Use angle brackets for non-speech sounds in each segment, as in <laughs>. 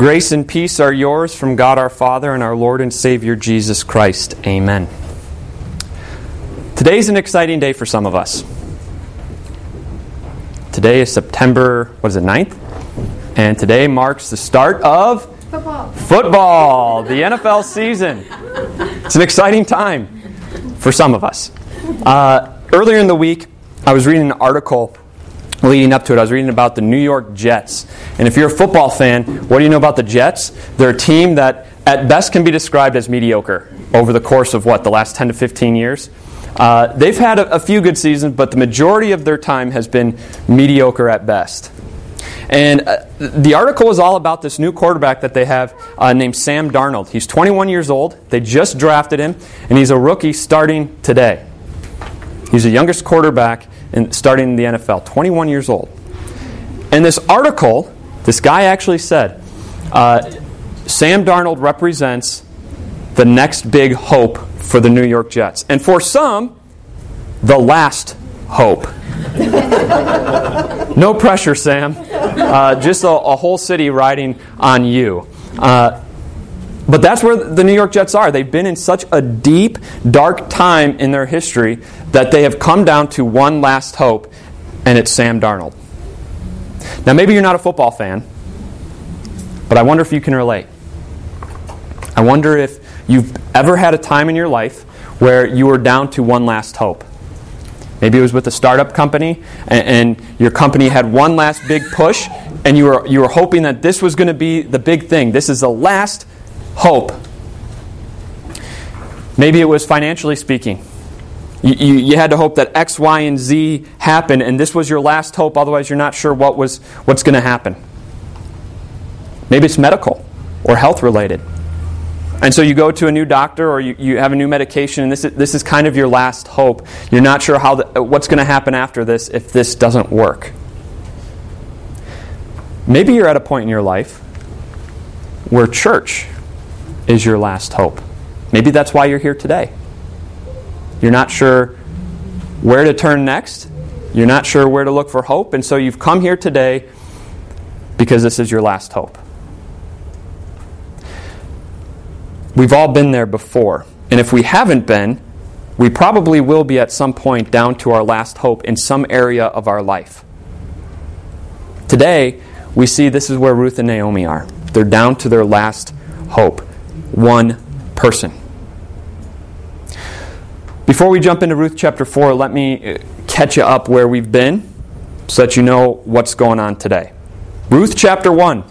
Grace and peace are yours from God our Father and our Lord and Savior Jesus Christ. Amen. Today's an exciting day for some of us. Today is September, what is it, 9th? And today marks the start of Football. football, the NFL season. It's an exciting time for some of us. Uh, earlier in the week, I was reading an article leading up to it. I was reading about the New York Jets. And if you're a football fan, what do you know about the Jets? They're a team that at best can be described as mediocre over the course of what, the last 10 to 15 years? Uh, they've had a, a few good seasons, but the majority of their time has been mediocre at best. And uh, the article was all about this new quarterback that they have uh, named Sam Darnold. He's 21 years old. They just drafted him, and he's a rookie starting today. He's the youngest quarterback in, starting in the NFL, 21 years old. And this article, this guy actually said, uh, Sam Darnold represents the next big hope for the New York Jets. And for some, the last hope. <laughs> no pressure, Sam. Uh, just a, a, whole city riding on you. Uh, but that's where the New York Jets are. They've been in such a deep, dark time in their history that they have come down to one last hope, and it's Sam Darnold. Now, maybe you're not a football fan, but I wonder if you can relate. I wonder if you've ever had a time in your life where you were down to one last hope. Maybe it was with a startup company, and, and your company had one last big push, and you were, you were hoping that this was going to be the big thing. This is the last hope. Maybe it was financially speaking. You, you, you, had to hope that X, Y, and Z happened, and this was your last hope, otherwise, you're not sure what was, what's going to happen. Maybe it's medical or health related. And so you go to a new doctor or you, you have a new medication, and this is, this is kind of your last hope. You're not sure how the, what's going to happen after this if this doesn't work. Maybe you're at a point in your life where church is your last hope. Maybe that's why you're here today. You're not sure where to turn next. You're not sure where to look for hope, and so you've come here today because this is your last hope. We've all been there before. And if we haven't been, we probably will be at some point down to our last hope in some area of our life. Today, we see this is where Ruth and Naomi are. They're down to their last hope. One person. Before we jump into Ruth chapter 4, let me uh, catch you up where we've been so that you know what's going on today. Ruth chapter 1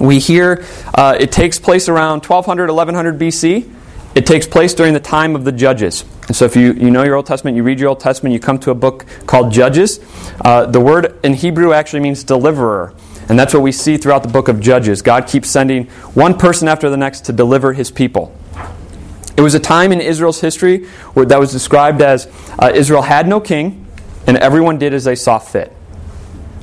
we hear uh, it takes place around 1200, 1100 BC. It takes place during the time of the judges. And so, if you, you know your Old Testament, you read your Old Testament, you come to a book called Judges. Uh, the word in Hebrew actually means deliverer. And that's what we see throughout the book of Judges. God keeps sending one person after the next to deliver his people. It was a time in Israel's history where that was described as uh, Israel had no king, and everyone did as they saw fit.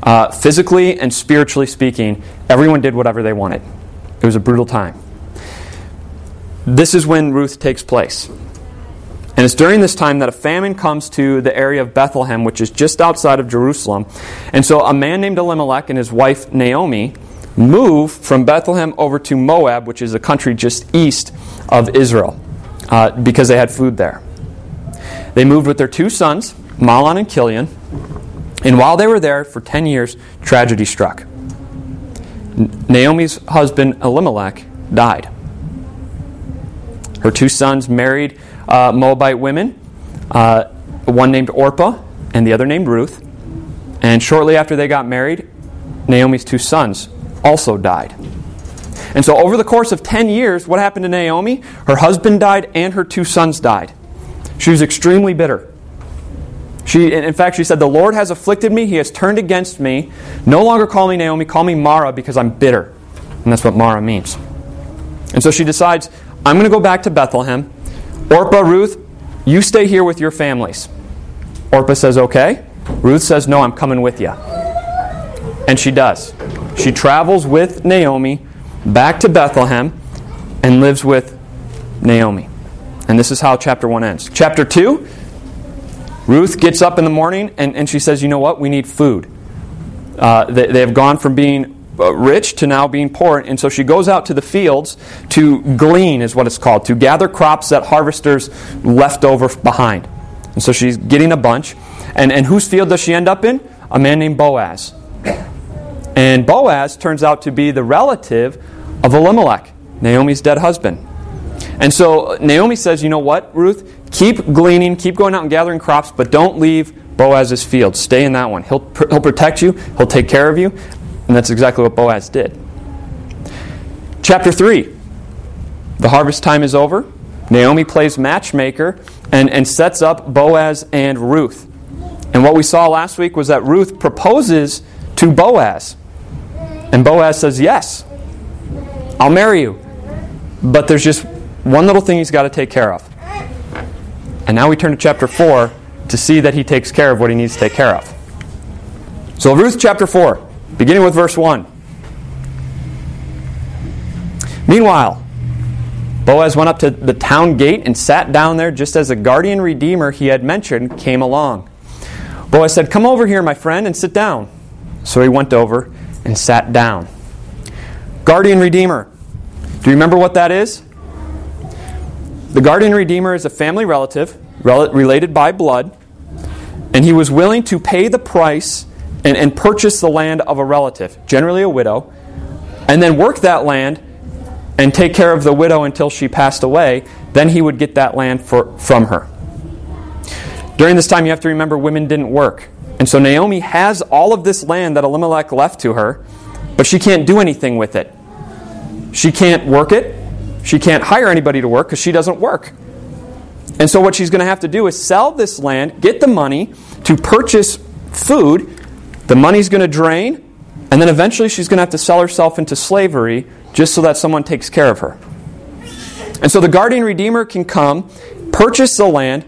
Uh, physically and spiritually speaking, everyone did whatever they wanted. It was a brutal time. This is when Ruth takes place. And it's during this time that a famine comes to the area of Bethlehem, which is just outside of Jerusalem. And so a man named Elimelech and his wife Naomi move from Bethlehem over to Moab, which is a country just east of Israel, uh, because they had food there. They moved with their two sons, Mahlon and Kilion. and while they were there for 10 years, tragedy struck. Naomi's husband, Elimelech, died. Her two sons married uh, Moabite women, uh, one named Orpah and the other named Ruth. And shortly after they got married, Naomi's two sons also died. And so, over the course of 10 years, what happened to Naomi? Her husband died and her two sons died. She was extremely bitter. She, in fact, she said, The Lord has afflicted me. He has turned against me. No longer call me Naomi, call me Mara because I'm bitter. And that's what Mara means. And so she decides, I'm going to go back to Bethlehem. Orpah, Ruth, you stay here with your families. Orpah says, Okay. Ruth says, No, I'm coming with you. And she does. She travels with Naomi back to Bethlehem and lives with Naomi. And this is how chapter 1 ends. Chapter 2 Ruth gets up in the morning and, and she says, You know what? We need food. Uh, they, they have gone from being Uh, rich to now being poor. And so she goes out to the fields to glean, is what it's called, to gather crops that harvesters left over behind. And so she's getting a bunch. And, and whose field does she end up in? A man named Boaz. And Boaz turns out to be the relative of Elimelech, Naomi's dead husband. And so Naomi says, You know what, Ruth? Keep gleaning, keep going out and gathering crops, but don't leave Boaz's field. Stay in that one. He'll, he'll protect you, he'll take care of you. And that's exactly what Boaz did. Chapter 3 The harvest time is over. Naomi plays matchmaker and, and sets up Boaz and Ruth. And what we saw last week was that Ruth proposes to Boaz. And Boaz says, Yes, I'll marry you. But there's just one little thing he's got to take care of. And now we turn to chapter 4 to see that he takes care of what he needs to take care of. So, Ruth chapter 4, beginning with verse 1. Meanwhile, Boaz went up to the town gate and sat down there just as the guardian redeemer he had mentioned came along. Boaz said, Come over here, my friend, and sit down. So he went over and sat down. Guardian redeemer. Do you remember what that is? The guardian redeemer is a family relative, related by blood, and he was willing to pay the price and, and purchase the land of a relative, generally a widow, and then work that land and take care of the widow until she passed away. Then he would get that land for, from her. During this time, you have to remember women didn't work. And so Naomi has all of this land that Elimelech left to her, but she can't do anything with it. She can't work it. She can't hire anybody to work because she doesn't work. And so, what she's going to have to do is sell this land, get the money to purchase food. The money's going to drain, and then eventually she's going to have to sell herself into slavery just so that someone takes care of her. And so, the guardian redeemer can come, purchase the land,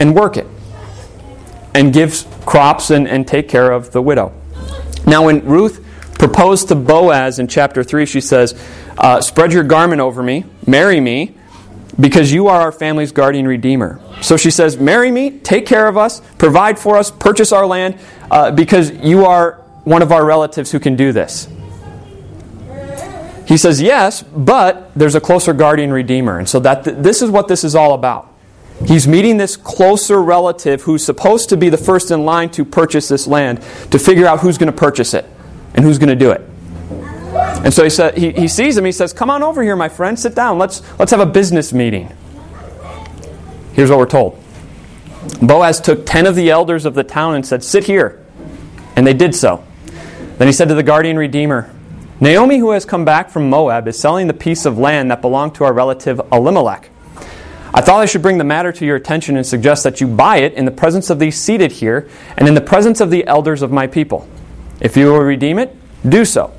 and work it, and give crops and, and take care of the widow. Now, when Ruth proposed to Boaz in chapter 3, she says, uh, Spread your garment over me, marry me, because you are our family's guardian redeemer. So she says, Marry me, take care of us, provide for us, purchase our land, uh, because you are one of our relatives who can do this. He says, Yes, but there's a closer guardian redeemer. And so that th- this is what this is all about. He's meeting this closer relative who's supposed to be the first in line to purchase this land to figure out who's going to purchase it and who's going to do it. And so he, said, he, he sees him. He says, Come on over here, my friend. Sit down. Let's, let's have a business meeting. Here's what we're told Boaz took 10 of the elders of the town and said, Sit here. And they did so. Then he said to the guardian redeemer, Naomi, who has come back from Moab, is selling the piece of land that belonged to our relative Elimelech. I thought I should bring the matter to your attention and suggest that you buy it in the presence of these seated here and in the presence of the elders of my people. If you will redeem it, do so.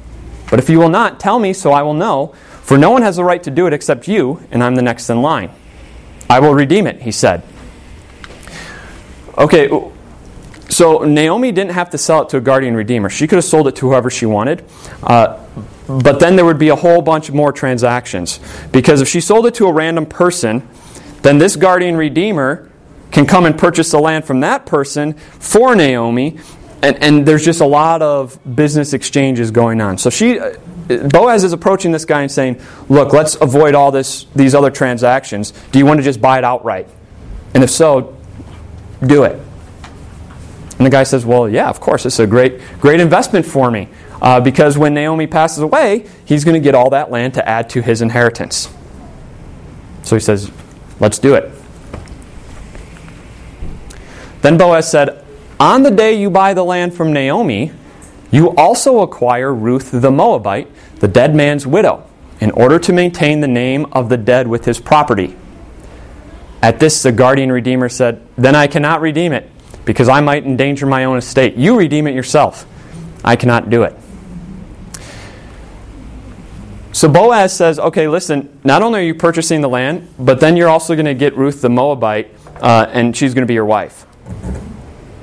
But if you will not, tell me so I will know, for no one has the right to do it except you, and I'm the next in line. I will redeem it, he said. Okay, so Naomi didn't have to sell it to a guardian redeemer. She could have sold it to whoever she wanted. Uh, but then there would be a whole bunch more transactions. Because if she sold it to a random person, then this guardian redeemer can come and purchase the land from that person for Naomi, and, and there's just a lot of business exchanges going on. So she, uh, Boaz is approaching this guy and saying, "Look, let's avoid all this, these other transactions. Do you want to just buy it outright? And if so, do it." And the guy says, "Well, yeah, of course. It's a great, great investment for me uh, because when Naomi passes away, he's going to get all that land to add to his inheritance." So he says, "Let's do it." Then Boaz said, on the day you buy the land from Naomi, you also acquire Ruth the Moabite, the dead man's widow, in order to maintain the name of the dead with his property. At this, the guardian redeemer said, Then I cannot redeem it, because I might endanger my own estate. You redeem it yourself. I cannot do it. So Boaz says, Okay, listen, not only are you purchasing the land, but then you're also going to get Ruth the Moabite, uh, and she's going to be your wife.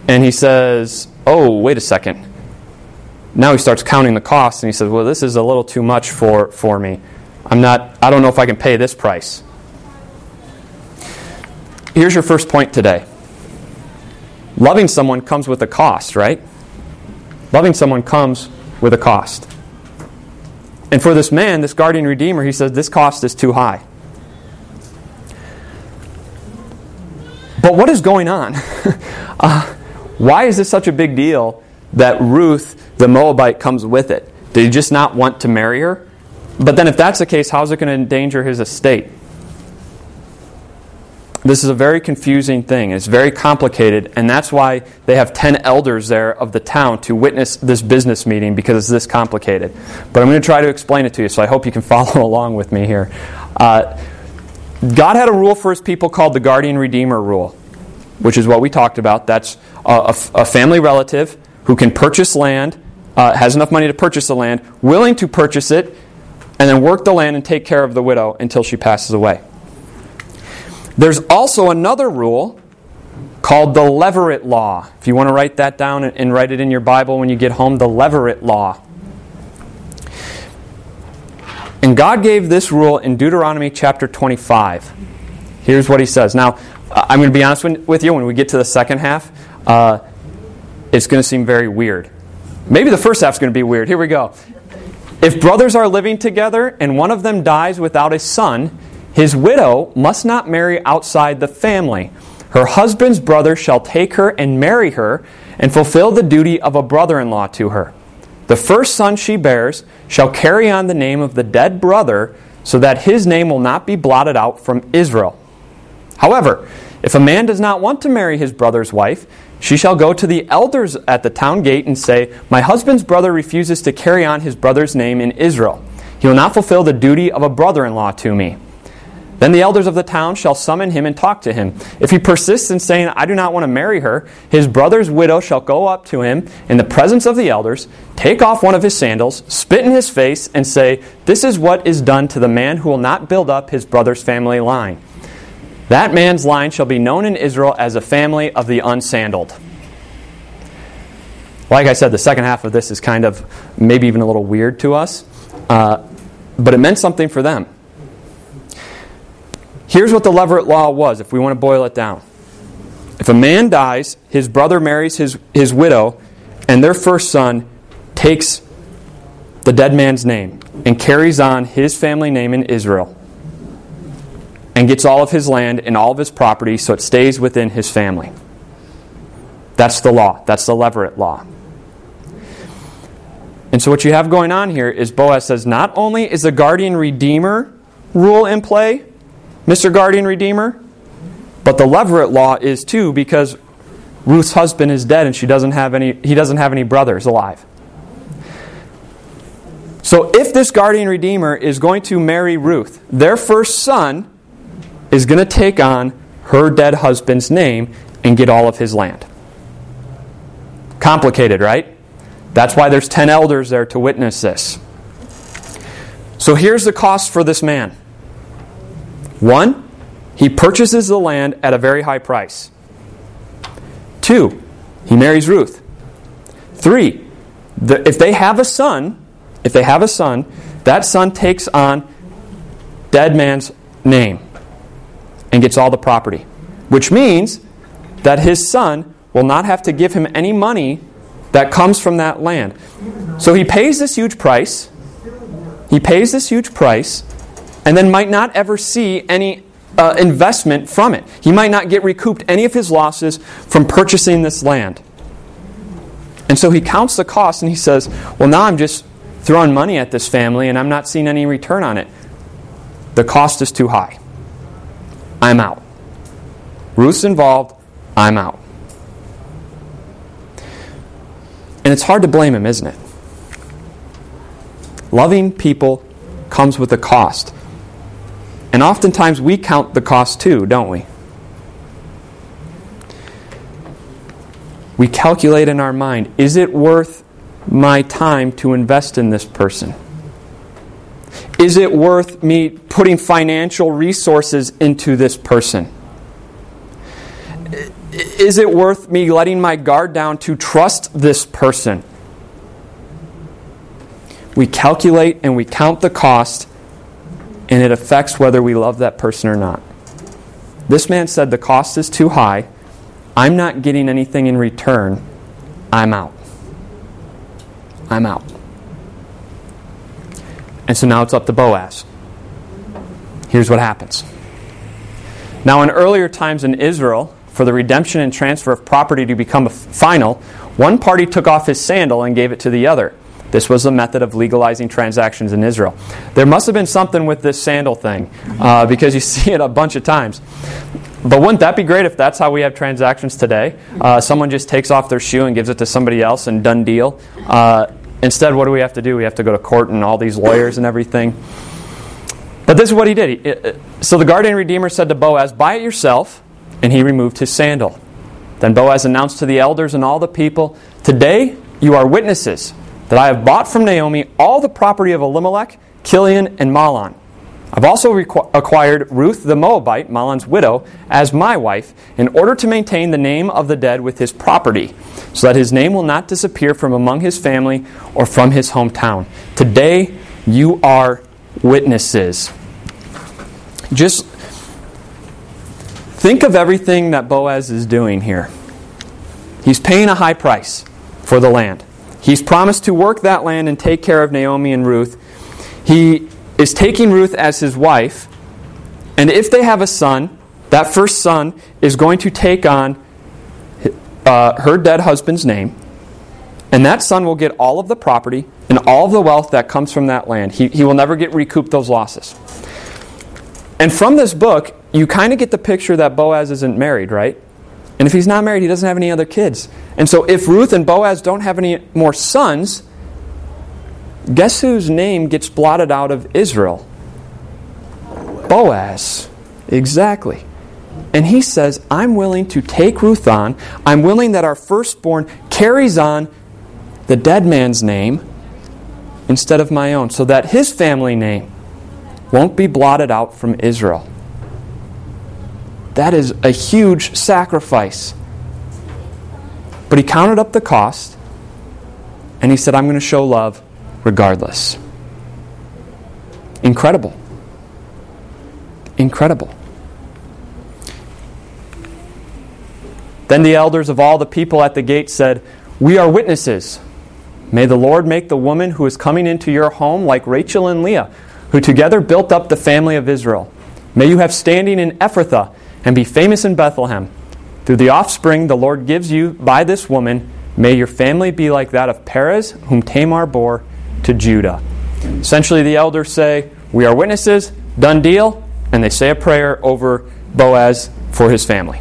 And he says, Oh, wait a second. Now he starts counting the costs and he says, Well, this is a little too much for, for me. I'm not, I don't know if I can pay this price. Here's your first point today. Loving someone comes with a cost, right? Loving someone comes with a cost. And for this man, this guardian redeemer, he says this cost is too high. But what is going on? <laughs> uh, why is this such a big deal that Ruth, the Moabite, comes with it? Did he just not want to marry her? But then, if that's the case, how's it going to endanger his estate? This is a very confusing thing. It's very complicated, and that's why they have 10 elders there of the town to witness this business meeting because it's this complicated. But I'm going to try to explain it to you, so I hope you can <laughs> follow along with me here. Uh, God had a rule for his people called the guardian redeemer rule, which is what we talked about. That's a, a, family relative who can purchase land, uh, has enough money to purchase the land, willing to purchase it, and then work the land and take care of the widow until she passes away. There's also another rule called the Levirate Law. If you want to write that down and write it in your Bible when you get home, the Levirate Law. And God gave this rule in Deuteronomy chapter 25. Here's what he says. Now, I'm going to be honest with you, when we get to the second half, uh, it's going to seem very weird. Maybe the first half's going to be weird. Here we go. If brothers are living together and one of them dies without a son, his widow must not marry outside the family. Her husband's brother shall take her and marry her and fulfill the duty of a brother in law to her. The first son she bears shall carry on the name of the dead brother, so that his name will not be blotted out from Israel. However, if a man does not want to marry his brother's wife, she shall go to the elders at the town gate and say, My husband's brother refuses to carry on his brother's name in Israel. He will not fulfill the duty of a brother in law to me. Then the elders of the town shall summon him and talk to him. If he persists in saying, I do not want to marry her, his brother's widow shall go up to him in the presence of the elders, take off one of his sandals, spit in his face, and say, This is what is done to the man who will not build up his brother's family line. That man's line shall be known in Israel as a family of the unsandaled. Like I said, the second half of this is kind of maybe even a little weird to us, uh, but it meant something for them. Here's what the Levirate law was, if we want to boil it down. If a man dies, his brother marries his, his widow, and their first son takes the dead man's name and carries on his family name in Israel and gets all of his land and all of his property so it stays within his family. That's the law. That's the Levirate law. And so, what you have going on here is Boaz says not only is the guardian redeemer rule in play, Mr. Guardian Redeemer. But the Levirate law is too because Ruth's husband is dead and she doesn't have any he doesn't have any brothers alive. So if this guardian redeemer is going to marry Ruth, their first son is going to take on her dead husband's name and get all of his land. Complicated, right? That's why there's 10 elders there to witness this. So here's the cost for this man. One, he purchases the land at a very high price. Two, he marries Ruth. Three, the, if they have a son, if they have a son, that son takes on dead man's name and gets all the property, which means that his son will not have to give him any money that comes from that land. So he pays this huge price. He pays this huge price and then might not ever see any uh, investment from it. He might not get recouped any of his losses from purchasing this land. And so he counts the cost and he says, Well, now I'm just throwing money at this family and I'm not seeing any return on it. The cost is too high. I'm out. Ruth's involved. I'm out. And it's hard to blame him, isn't it? Loving people comes with a cost. And oftentimes we count the cost too, don't we? We calculate in our mind is it worth my time to invest in this person? Is it worth me putting financial resources into this person? Is it worth me letting my guard down to trust this person? We calculate and we count the cost and it affects whether we love that person or not. This man said, The cost is too high. I'm not getting anything in return. I'm out. I'm out. And so now it's up to Boaz. Here's what happens. Now, in earlier times in Israel, for the redemption and transfer of property to become final, one party took off his sandal and gave it to the other. This was the method of legalizing transactions in Israel. There must have been something with this sandal thing uh, because you <laughs> see it a bunch of times. But wouldn't that be great if that's how we have transactions today? Uh, someone just takes off their shoe and gives it to somebody else and done deal. Uh, instead, what do we have to do? We have to go to court and all these lawyers and everything. But this is what he did. So the guardian redeemer said to Boaz, Buy it yourself. And he removed his sandal. Then Boaz announced to the elders and all the people, Today you are witnesses that I have bought from Naomi all the property of Elimelech, Kilion, and Mahlon. I've also requ- acquired Ruth the Moabite, Mahlon's widow, as my wife, in order to maintain the name of the dead with his property, so that his name will not disappear from among his family or from his hometown. Today you are witnesses. Just think of everything that Boaz is doing here. He's paying a high price for the land. He's promised to work that land and take care of Naomi and Ruth. He is taking Ruth as his wife, and if they have a son, that first son is going to take on uh, her dead husband's name, and that son will get all of the property and all of the wealth that comes from that land. He, he will never get recouped those losses. And from this book, you kind of get the picture that Boaz isn't married, right? And if he's not married, he doesn't have any other kids. And so if Ruth and Boaz don't have any more sons, guess whose name gets blotted out of Israel? Boaz. Exactly. And he says, I'm willing to take Ruth on. I'm willing that our firstborn carries on the dead man's name instead of my own, so that his family name won't be blotted out from Israel. That is a huge sacrifice. But he counted up the cost and he said, I'm going to show love regardless. Incredible. Incredible. Then the elders of all the people at the gate said, We are witnesses. May the Lord make the woman who is coming into your home like Rachel and Leah, who together built up the family of Israel. May you have standing in Ephrathah and be famous in Bethlehem. Through the offspring the Lord gives you by this woman, may your family be like that of Perez, whom Tamar bore to Judah. Essentially, the elders say, We are witnesses, done deal, and they say a prayer over Boaz for his family.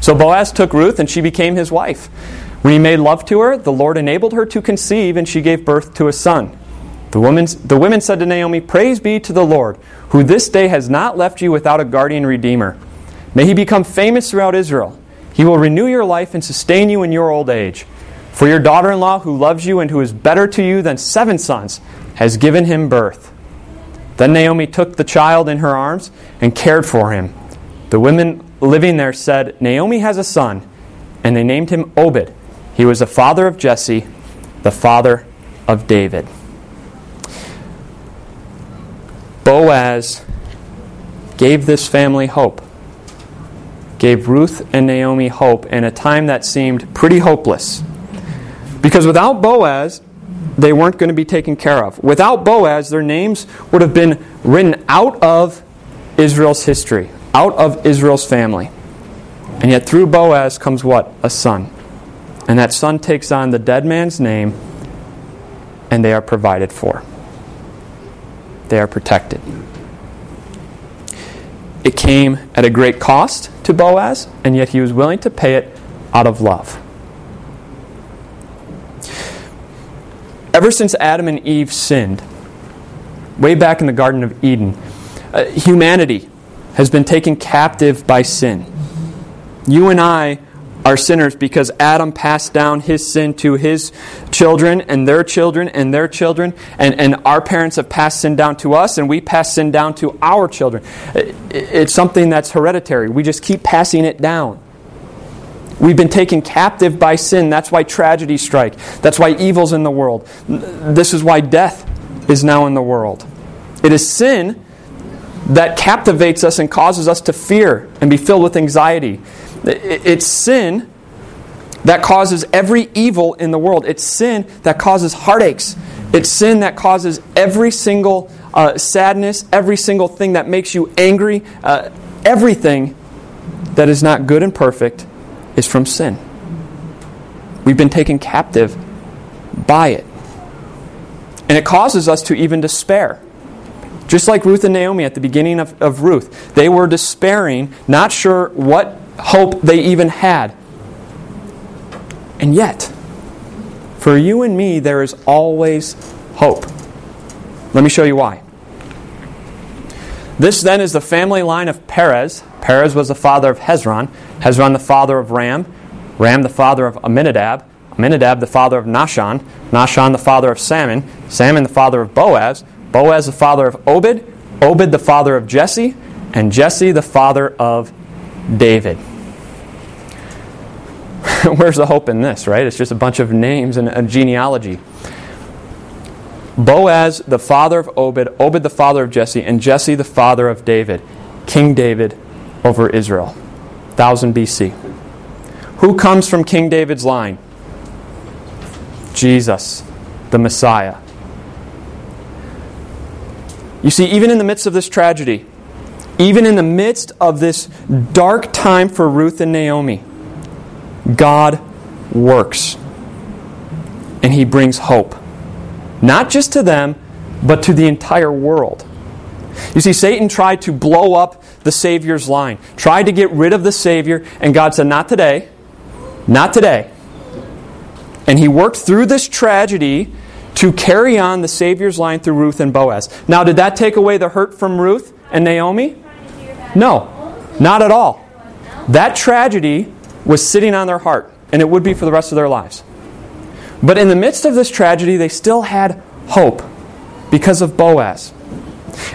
So Boaz took Ruth, and she became his wife. When he made love to her, the Lord enabled her to conceive, and she gave birth to a son. The, women's, the women said to Naomi, Praise be to the Lord, who this day has not left you without a guardian redeemer. May he become famous throughout Israel. He will renew your life and sustain you in your old age. For your daughter in law, who loves you and who is better to you than seven sons, has given him birth. Then Naomi took the child in her arms and cared for him. The women living there said, Naomi has a son, and they named him Obed. He was the father of Jesse, the father of David. Boaz gave this family hope, gave Ruth and Naomi hope in a time that seemed pretty hopeless. Because without Boaz, they weren't going to be taken care of. Without Boaz, their names would have been written out of Israel's history, out of Israel's family. And yet, through Boaz comes what? A son. And that son takes on the dead man's name, and they are provided for they are protected. It came at a great cost to Boaz, and yet he was willing to pay it out of love. Ever since Adam and Eve sinned, way back in the Garden of Eden, uh, humanity has been taken captive by sin. You and I are sinners because Adam passed down his sin to his children and their children and their children, and, and our parents have passed sin down to us, and we pass sin down to our children. It's something that's hereditary. We just keep passing it down. We've been taken captive by sin. That's why tragedies strike. That's why evil's in the world. This is why death is now in the world. It is sin that captivates us and causes us to fear and be filled with anxiety. It's sin that causes every evil in the world. It's sin that causes heartaches It's sin that causes every single uh, sadness, every single thing that makes you angry, uh, everything that is not good and perfect is from sin. We've been taken captive by it. And it causes us to even despair. Just like Ruth and Naomi at the beginning of, of Ruth, they were despairing, not sure what hope they even had. And yet, for you and me, there is always hope. Let me show you why. This then is the family line of Perez. Perez was the father of Hezron, Hezron the father of Ram, Ram the father of Amminadab, Amminadab the father of Nahshon, Nahshon the father of Salmon, Salmon the father of Boaz, Boaz the father of Obed, Obed the father of Jesse, and Jesse the father of David. Where's the hope in this, right? It's just a bunch of names and a genealogy. Boaz, the father of Obed, Obed, the father of Jesse, and Jesse, the father of David, King David over Israel. 1000 BC. Who comes from King David's line? Jesus, the Messiah. You see, even in the midst of this tragedy, even in the midst of this dark time for Ruth and Naomi, God works. And He brings hope. Not just to them, but to the entire world. You see, Satan tried to blow up the Savior's line, tried to get rid of the Savior, and God said, Not today. Not today. And he worked through this tragedy to carry on the Savior's line through Ruth and Boaz. Now, did that take away the hurt from Ruth and Naomi? No, not at all. That tragedy was sitting on their heart, and it would be for the rest of their lives. But in the midst of this tragedy, they still had hope because of Boaz.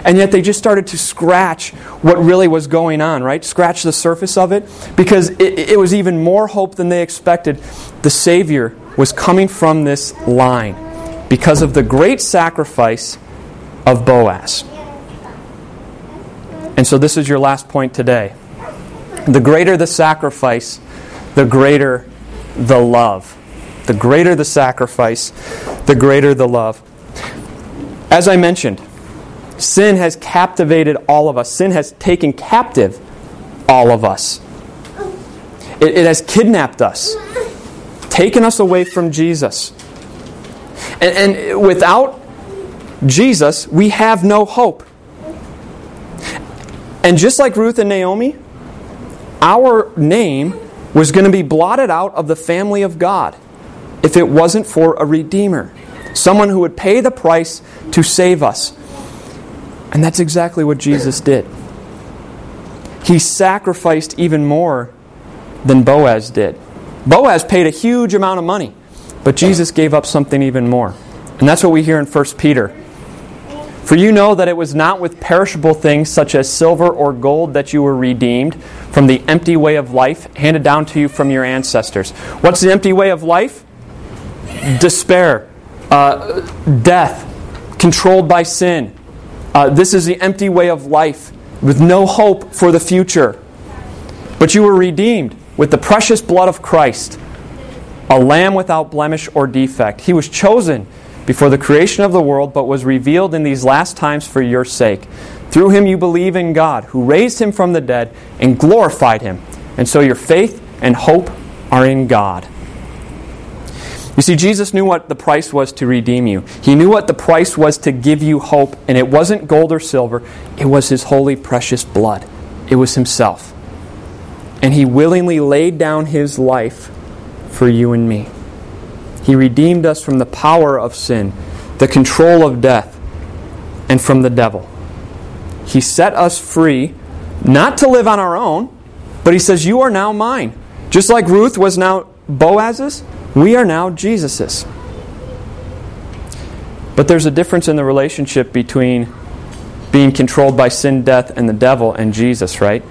And yet they just started to scratch what really was going on, right? Scratch the surface of it because it, it, was even more hope than they expected. The Savior was coming from this line because of the great sacrifice of Boaz. And so this is your last point today. The greater the sacrifice, the greater the love. The greater the sacrifice, the greater the love. As I mentioned, sin has captivated all of us, sin has taken captive all of us. It, it has kidnapped us, taken us away from Jesus. And, and without Jesus, we have no hope. And just like Ruth and Naomi, our name was going to be blotted out of the family of God if it wasn't for a Redeemer, someone who would pay the price to save us. And that's exactly what Jesus did. He sacrificed even more than Boaz did. Boaz paid a huge amount of money, but Jesus gave up something even more. And that's what we hear in 1 Peter. For you know that it was not with perishable things such as silver or gold that you were redeemed from the empty way of life handed down to you from your ancestors. What's the empty way of life? Despair, uh, death, controlled by sin. Uh, this is the empty way of life with no hope for the future. But you were redeemed with the precious blood of Christ, a lamb without blemish or defect. He was chosen before the creation of the world, but was revealed in these last times for your sake. Through him you believe in God, who raised him from the dead and glorified him. And so your faith and hope are in God. You see, Jesus knew what the price was to redeem you. He knew what the price was to give you hope, and it wasn't gold or silver, it was His holy, precious blood. It was Himself. And He willingly laid down His life for you and me. He redeemed us from the power of sin, the control of death, and from the devil. He set us free, not to live on our own, but He says, You are now mine. Just like Ruth was now Boaz's, we are now Jesus's. But there's a difference in the relationship between being controlled by sin, death, and the devil and Jesus, right?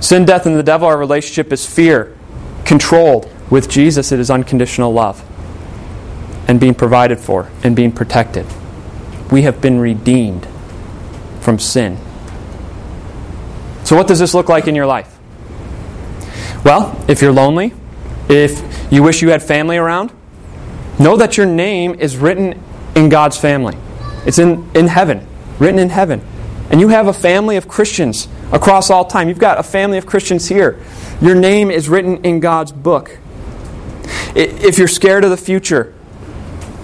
Sin, death, and the devil, our relationship is fear, controlled. With Jesus, it is unconditional love and being provided for and being protected. We have been redeemed from sin. So, what does this look like in your life? Well, if you're lonely, if you wish you had family around, know that your name is written in God's family. It's in, in heaven, written in heaven. And you have a family of Christians across all time. You've got a family of Christians here. Your name is written in God's book. If you're scared of the future,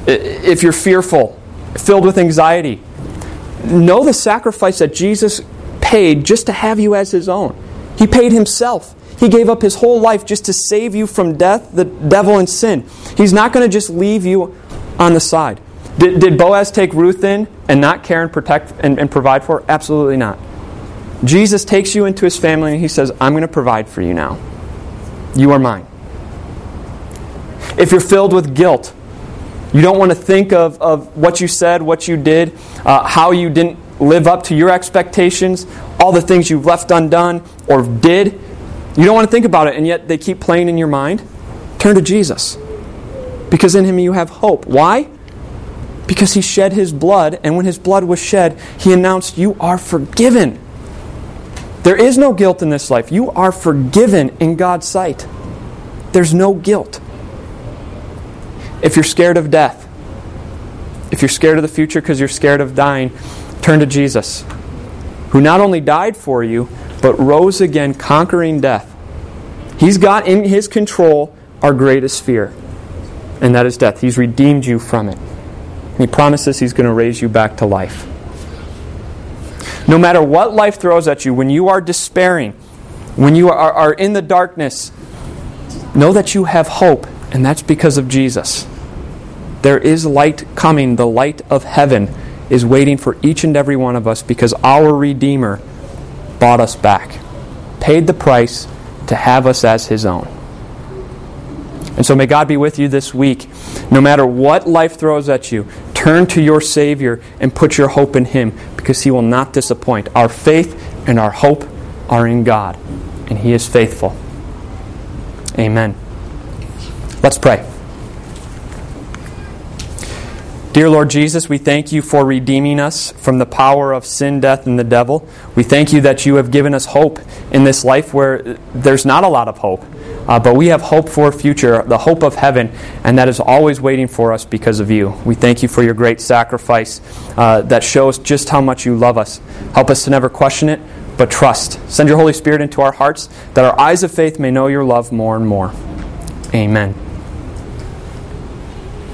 if you're fearful, filled with anxiety, know the sacrifice that Jesus paid just to have you as his own. He paid himself. He gave up his whole life just to save you from death, the devil, and sin. He's not going to just leave you on the side. Did, did Boaz take Ruth in and not care and protect and, and provide for her? Absolutely not. Jesus takes you into his family and he says, I'm going to provide for you now. You are mine. If you're filled with guilt, you don't want to think of, of what you said, what you did, uh, how you didn't live up to your expectations, all the things you've left undone or did. You don't want to think about it, and yet they keep playing in your mind. Turn to Jesus. Because in him you have hope. Why? Because he shed his blood, and when his blood was shed, he announced, You are forgiven. There is no guilt in this life. You are forgiven in God's sight. There's no guilt. If you're scared of death, if you're scared of the future because you're scared of dying, turn to Jesus, who not only died for you, but rose again, conquering death. He's got in his control our greatest fear, and that is death. He's redeemed you from it. And he promises he's going to raise you back to life. No matter what life throws at you, when you are despairing, when you are, are in the darkness, know that you have hope, and that's because of Jesus. There is light coming. The light of heaven is waiting for each and every one of us because our Redeemer bought us back, paid the price to have us as His own. And so may God be with you this week. No matter what life throws at you, turn to your Savior and put your hope in Him because He will not disappoint. Our faith and our hope are in God, and He is faithful. Amen. Let's pray. Dear Lord Jesus, we thank you for redeeming us from the power of sin, death, and the devil. We thank you that you have given us hope in this life where there's not a lot of hope. Uh, but we have hope for a future, the hope of heaven, and that is always waiting for us because of you. We thank you for your great sacrifice uh, that shows just how much you love us. Help us to never question it, but trust. Send your Holy Spirit into our hearts that our eyes of faith may know your love more and more. Amen.